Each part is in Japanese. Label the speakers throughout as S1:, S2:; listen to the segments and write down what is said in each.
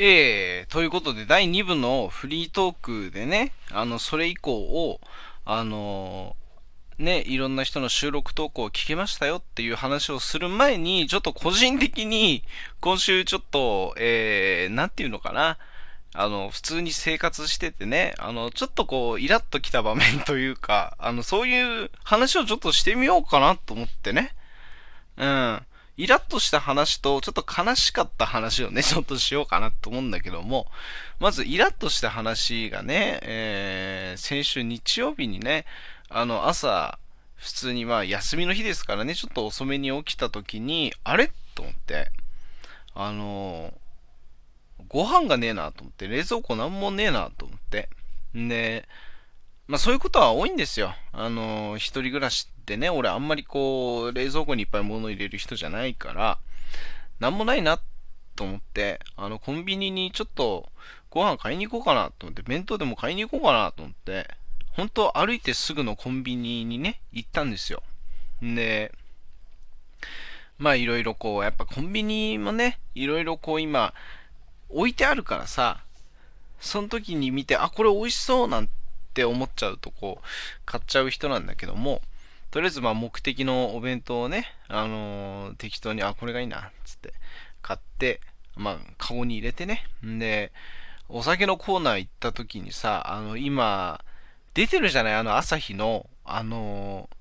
S1: ええということで、第2部のフリートークでね、あの、それ以降を、あのね、いろんな人の収録投稿を聞きましたよっていう話をする前に、ちょっと個人的に、今週ちょっと、えー、なんていうのかな、あの、普通に生活しててね、あの、ちょっとこう、イラッときた場面というか、あの、そういう話をちょっとしてみようかなと思ってね。うん。イラッとした話と、ちょっと悲しかった話をね、ちょっとしようかなと思うんだけども、まず、イラッとした話がね、えー、先週日曜日にね、あの、朝、普通にまあ、休みの日ですからね、ちょっと遅めに起きた時に、あれ？と思って、あのーご飯がねえなと思って、冷蔵庫なんもねえなと思って。んで、まあそういうことは多いんですよ。あの、一人暮らしってね、俺あんまりこう、冷蔵庫にいっぱい物入れる人じゃないから、なんもないなと思って、あの、コンビニにちょっとご飯買いに行こうかなと思って、弁当でも買いに行こうかなと思って、本当歩いてすぐのコンビニにね、行ったんですよ。んで、まあいろいろこう、やっぱコンビニもね、いろいろこう今、置いてあるからさ、その時に見て、あ、これ美味しそうなんて思っちゃうと、こう、買っちゃう人なんだけども、とりあえずまあ目的のお弁当をね、あのー、適当に、あ、これがいいな、つって買って、まあ、カゴに入れてね。んで、お酒のコーナー行った時にさ、あの、今、出てるじゃないあの、朝日の、あのー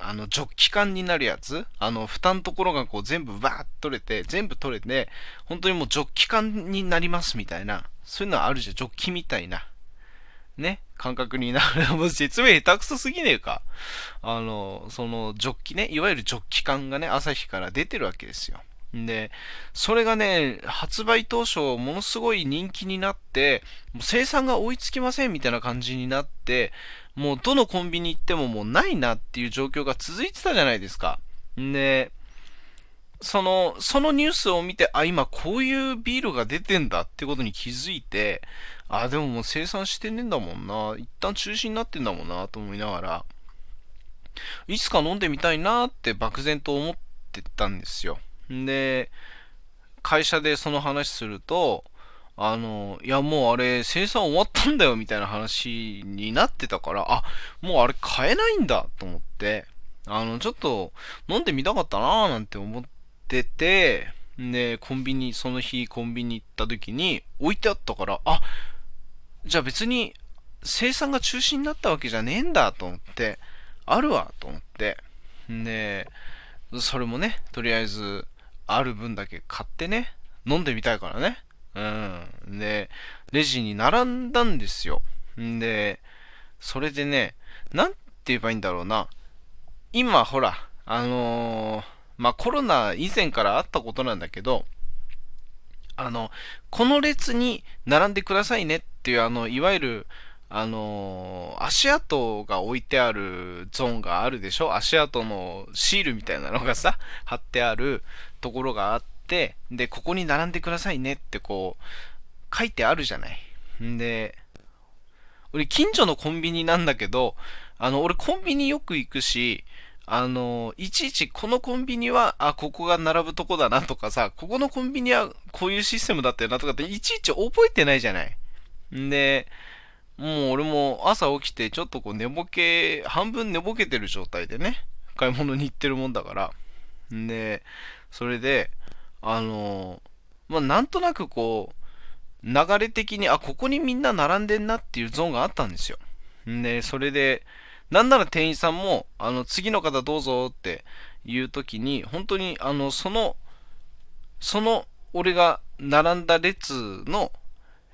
S1: あの、ジョッキ缶になるやつ？あの、蓋のところがこう全部バーッと取れて、全部取れて、本当にもうジョッキ缶になりますみたいな、そういうのあるじゃん、ジョッキみたいな。ね、感覚になる。もう説明下手くそすぎねえか。あの、そのジョッキね、いわゆるジョッキ缶がね、朝日から出てるわけですよ。で、それがね、発売当初、ものすごい人気になって、もう生産が追いつきませんみたいな感じになって、もうどのコンビニ行ってももうないなっていう状況が続いてたじゃないですか。で、その、そのニュースを見て、あ、今こういうビールが出てんだってことに気づいて、あ、でももう生産してねえんだもんな。一旦中止になってんだもんなと思いながら、いつか飲んでみたいなって漠然と思ってたんですよ。で、会社でその話すると、あの、いやもうあれ生産終わったんだよみたいな話になってたから、あ、もうあれ買えないんだと思って、あの、ちょっと飲んでみたかったなーなんて思って出て、で、コンビニ、その日コンビニ行った時に置いてあったから、あ、じゃあ別に生産が中止になったわけじゃねえんだと思って、あるわと思って、で、それもね、とりあえず、ある分だけ買ってね、飲んでみたいからね。うん。で、レジに並んだんですよ。んで、それでね、なんて言えばいいんだろうな。今、ほら、あのー、まあ、コロナ以前からあったことなんだけど、あの、この列に並んでくださいねっていう、あの、いわゆる、あの、足跡が置いてあるゾーンがあるでしょ？足跡のシールみたいなのがさ、貼ってあるところがあって、で、ここに並んでくださいねってこう、書いてあるじゃない。んで、俺近所のコンビニなんだけど、あの、俺コンビニよく行くし、あの、いちいちこのコンビニは、あ、ここが並ぶとこだなとかさ、ここのコンビニはこういうシステムだったよなとかっていちいち覚えてないじゃない。んで、もう俺も朝起きてちょっとこう寝ぼけ、半分寝ぼけてる状態でね、買い物に行ってるもんだから。で、それで、あのまあ、なんとなくこう、流れ的に、あ、ここにみんな並んでんなっていうゾーンがあったんですよ。で、それで、なんなら店員さんも、あの、次の方どうぞっていう時に、本当に、あの、その、その、俺が並んだ列の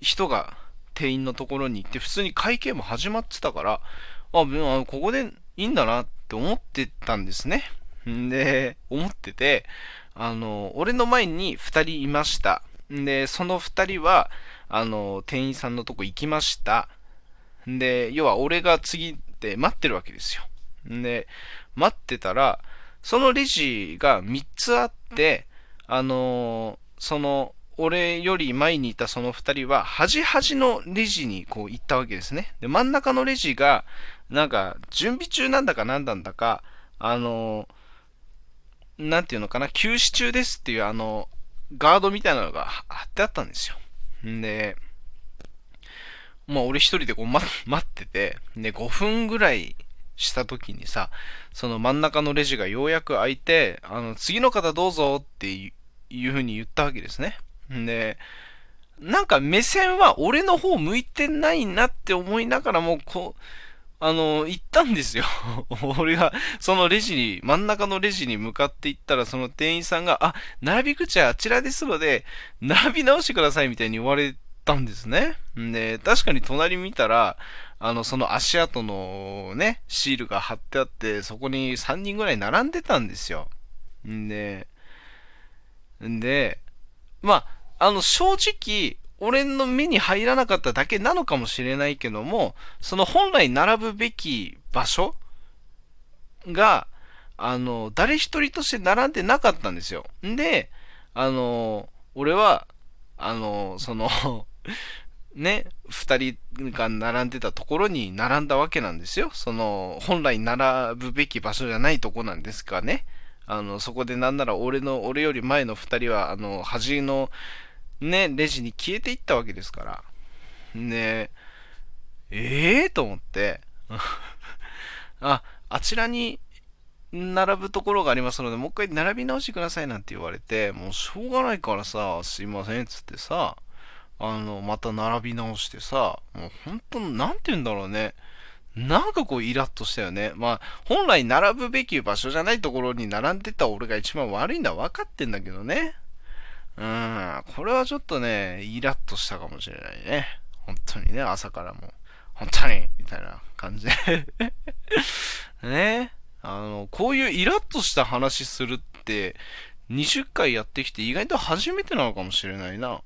S1: 人が店員のところに行って、普通に会計も始まってたから、あ、ここでいいんだなって思ってたんですね。んで、思ってて、あの、俺の前に2人いました。んで、その2人は、あの、店員さんのとこ行きました。んで、要は俺が次で待ってるわけですよ。で、待ってたら、そのレジが3つあって、あのその俺より前にいたその2人は、端々のレジにこう行ったわけですね。で、真ん中のレジが、なんか、準備中なんだか何なんだか、あのなんていうのかな、休止中ですっていうあの、ガードみたいなのが貼ってあったんですよ。んで、まあ俺一人でこう、ま、待ってて、で、5分ぐらいした時にさ、その真ん中のレジがようやく開いて、あの、次の方どうぞっていう風に言ったわけですね。で、なんか目線は俺の方向いてないなって思いながらも、こう、あの、行ったんですよ。俺が、そのレジに、真ん中のレジに向かって行ったら、その店員さんが、あ、並び口はあちらですので、並び直してくださいみたいに言われたんですね。で、確かに隣見たら、あの、その足跡のね、シールが貼ってあって、そこに3人ぐらい並んでたんですよ。んで、んで、まあ、あの、正直、俺の目に入らなかっただけなのかもしれないけども、その本来並ぶべき場所が、あの、誰一人として並んでなかったんですよ。んで、あの、俺は、あの、そのね、二人が並んでたところに並んだわけなんですよ。その、本来並ぶべき場所じゃないとこなんですかね。あの、そこでなんなら俺の、俺より前の二人は、あの、端のね、レジに消えていったわけですから。ねええー、と思って、あ、あちらに並ぶところがありますので、もう一回並び直してくださいなんて言われて、もうしょうがないからさ、すいませんっつってさ、あの、また並び直してさ、もう本当、なんて言うんだろうね。なんかこうイラッとしたよね。まあ、本来並ぶべき場所じゃないところに並んでた俺が一番悪いのは分かってんだけどね。うん、これはちょっとね、イラッとしたかもしれないね。本当にね、朝からも。本当にみたいな感じで ね。あの、こういうイラッとした話するって、20回やってきて意外と初めてなのかもしれないな。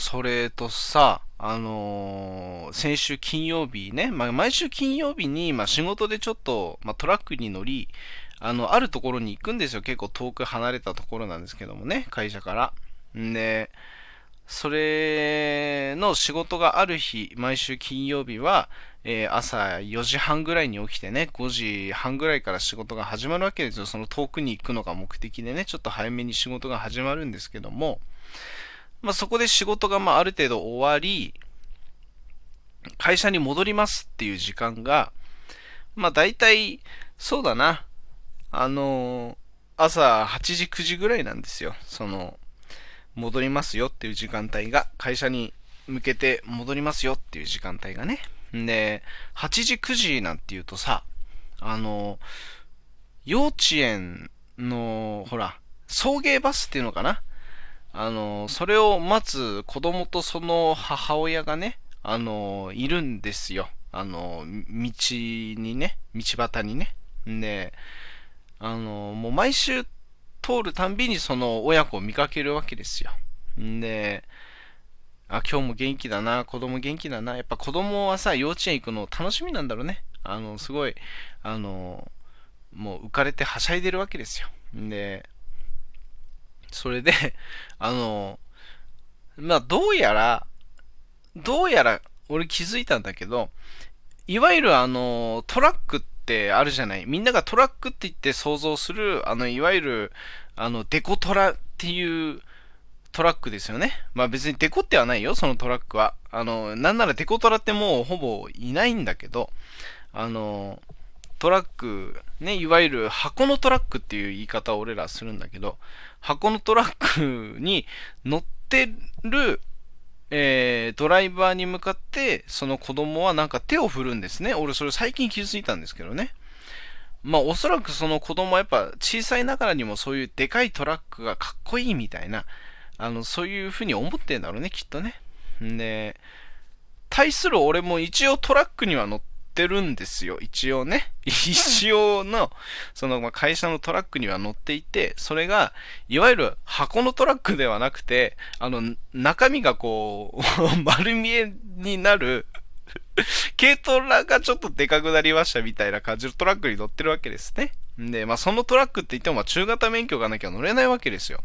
S1: それとさ、あのー、先週金曜日ね、まあ、毎週金曜日に、まあ、仕事でちょっと、まあ、トラックに乗り、あの、あるところに行くんですよ。結構遠く離れたところなんですけどもね、会社から。んで、それの仕事がある日、毎週金曜日は、えー、朝4時半ぐらいに起きてね、5時半ぐらいから仕事が始まるわけですよ。その遠くに行くのが目的でね、ちょっと早めに仕事が始まるんですけども、まあ、そこで仕事がまあある程度終わり、会社に戻りますっていう時間が、まあ大体、そうだな、あのー、朝8時、9時ぐらいなんですよ。その、戻りますよっていう時間帯が、会社に向けて戻りますよっていう時間帯がね。で、8時、9時なんて言うとさ、あのー、幼稚園の、ほら、送迎バスっていうのかな？あの、それを待つ子供とその母親がね、あのいるんですよ。あの道にね、道端にね。で、あの、もう毎週通るたんびにその親子を見かけるわけですよ。で、あ、今日も元気だな、子供元気だな。やっぱ子供はさ、幼稚園行くの楽しみなんだろうね。あの、すごい、あの、もう浮かれてはしゃいでるわけですよ。で、それで、あの、まあ、どうやら、どうやら、俺気づいたんだけど、いわゆるあの、トラックってあるじゃない？みんながトラックって言って想像する、あの、いわゆる、あの、デコトラっていうトラックですよね。まあ別にデコってはないよ、そのトラックは。あの、なんならデコトラってもうほぼいないんだけど、あの、トラック、ね、いわゆる箱のトラックっていう言い方を俺らするんだけど、箱のトラックに乗ってる、えー、ドライバーに向かって、その子供はなんか手を振るんですね。俺それ最近気づいたんですけどね。まあおそらくその子供はやっぱ小さいながらにもそういうでかいトラックがかっこいいみたいな、あの、そういうふうに思ってんだろうね、きっとね。んで、対する俺も一応トラックには乗ってるんですよ。一応ね。一応の、その、ま会社のトラックには乗っていて、それが、いわゆる箱のトラックではなくて、あの、中身がこう、丸見えになる、軽トラがちょっとでかくなりましたみたいな感じのトラックに乗ってるわけですね。で、まあそのトラックって言っても、中型免許がなきゃ乗れないわけですよ。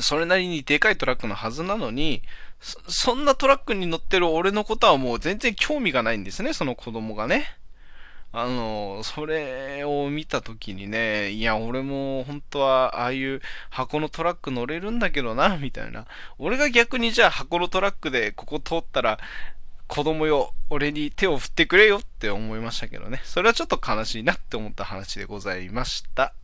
S1: それなりにでかいトラックのはずなのに、そそんなトラックに乗ってる俺のことはもう全然興味がないんですね、その子供がね。あの、それを見た時にね、いや、俺も本当はああいう箱のトラック乗れるんだけどな、みたいな。俺が逆にじゃあ箱のトラックでここ通ったら、子供よ、俺に手を振ってくれよって思いましたけどね。それはちょっと悲しいなって思った話でございました。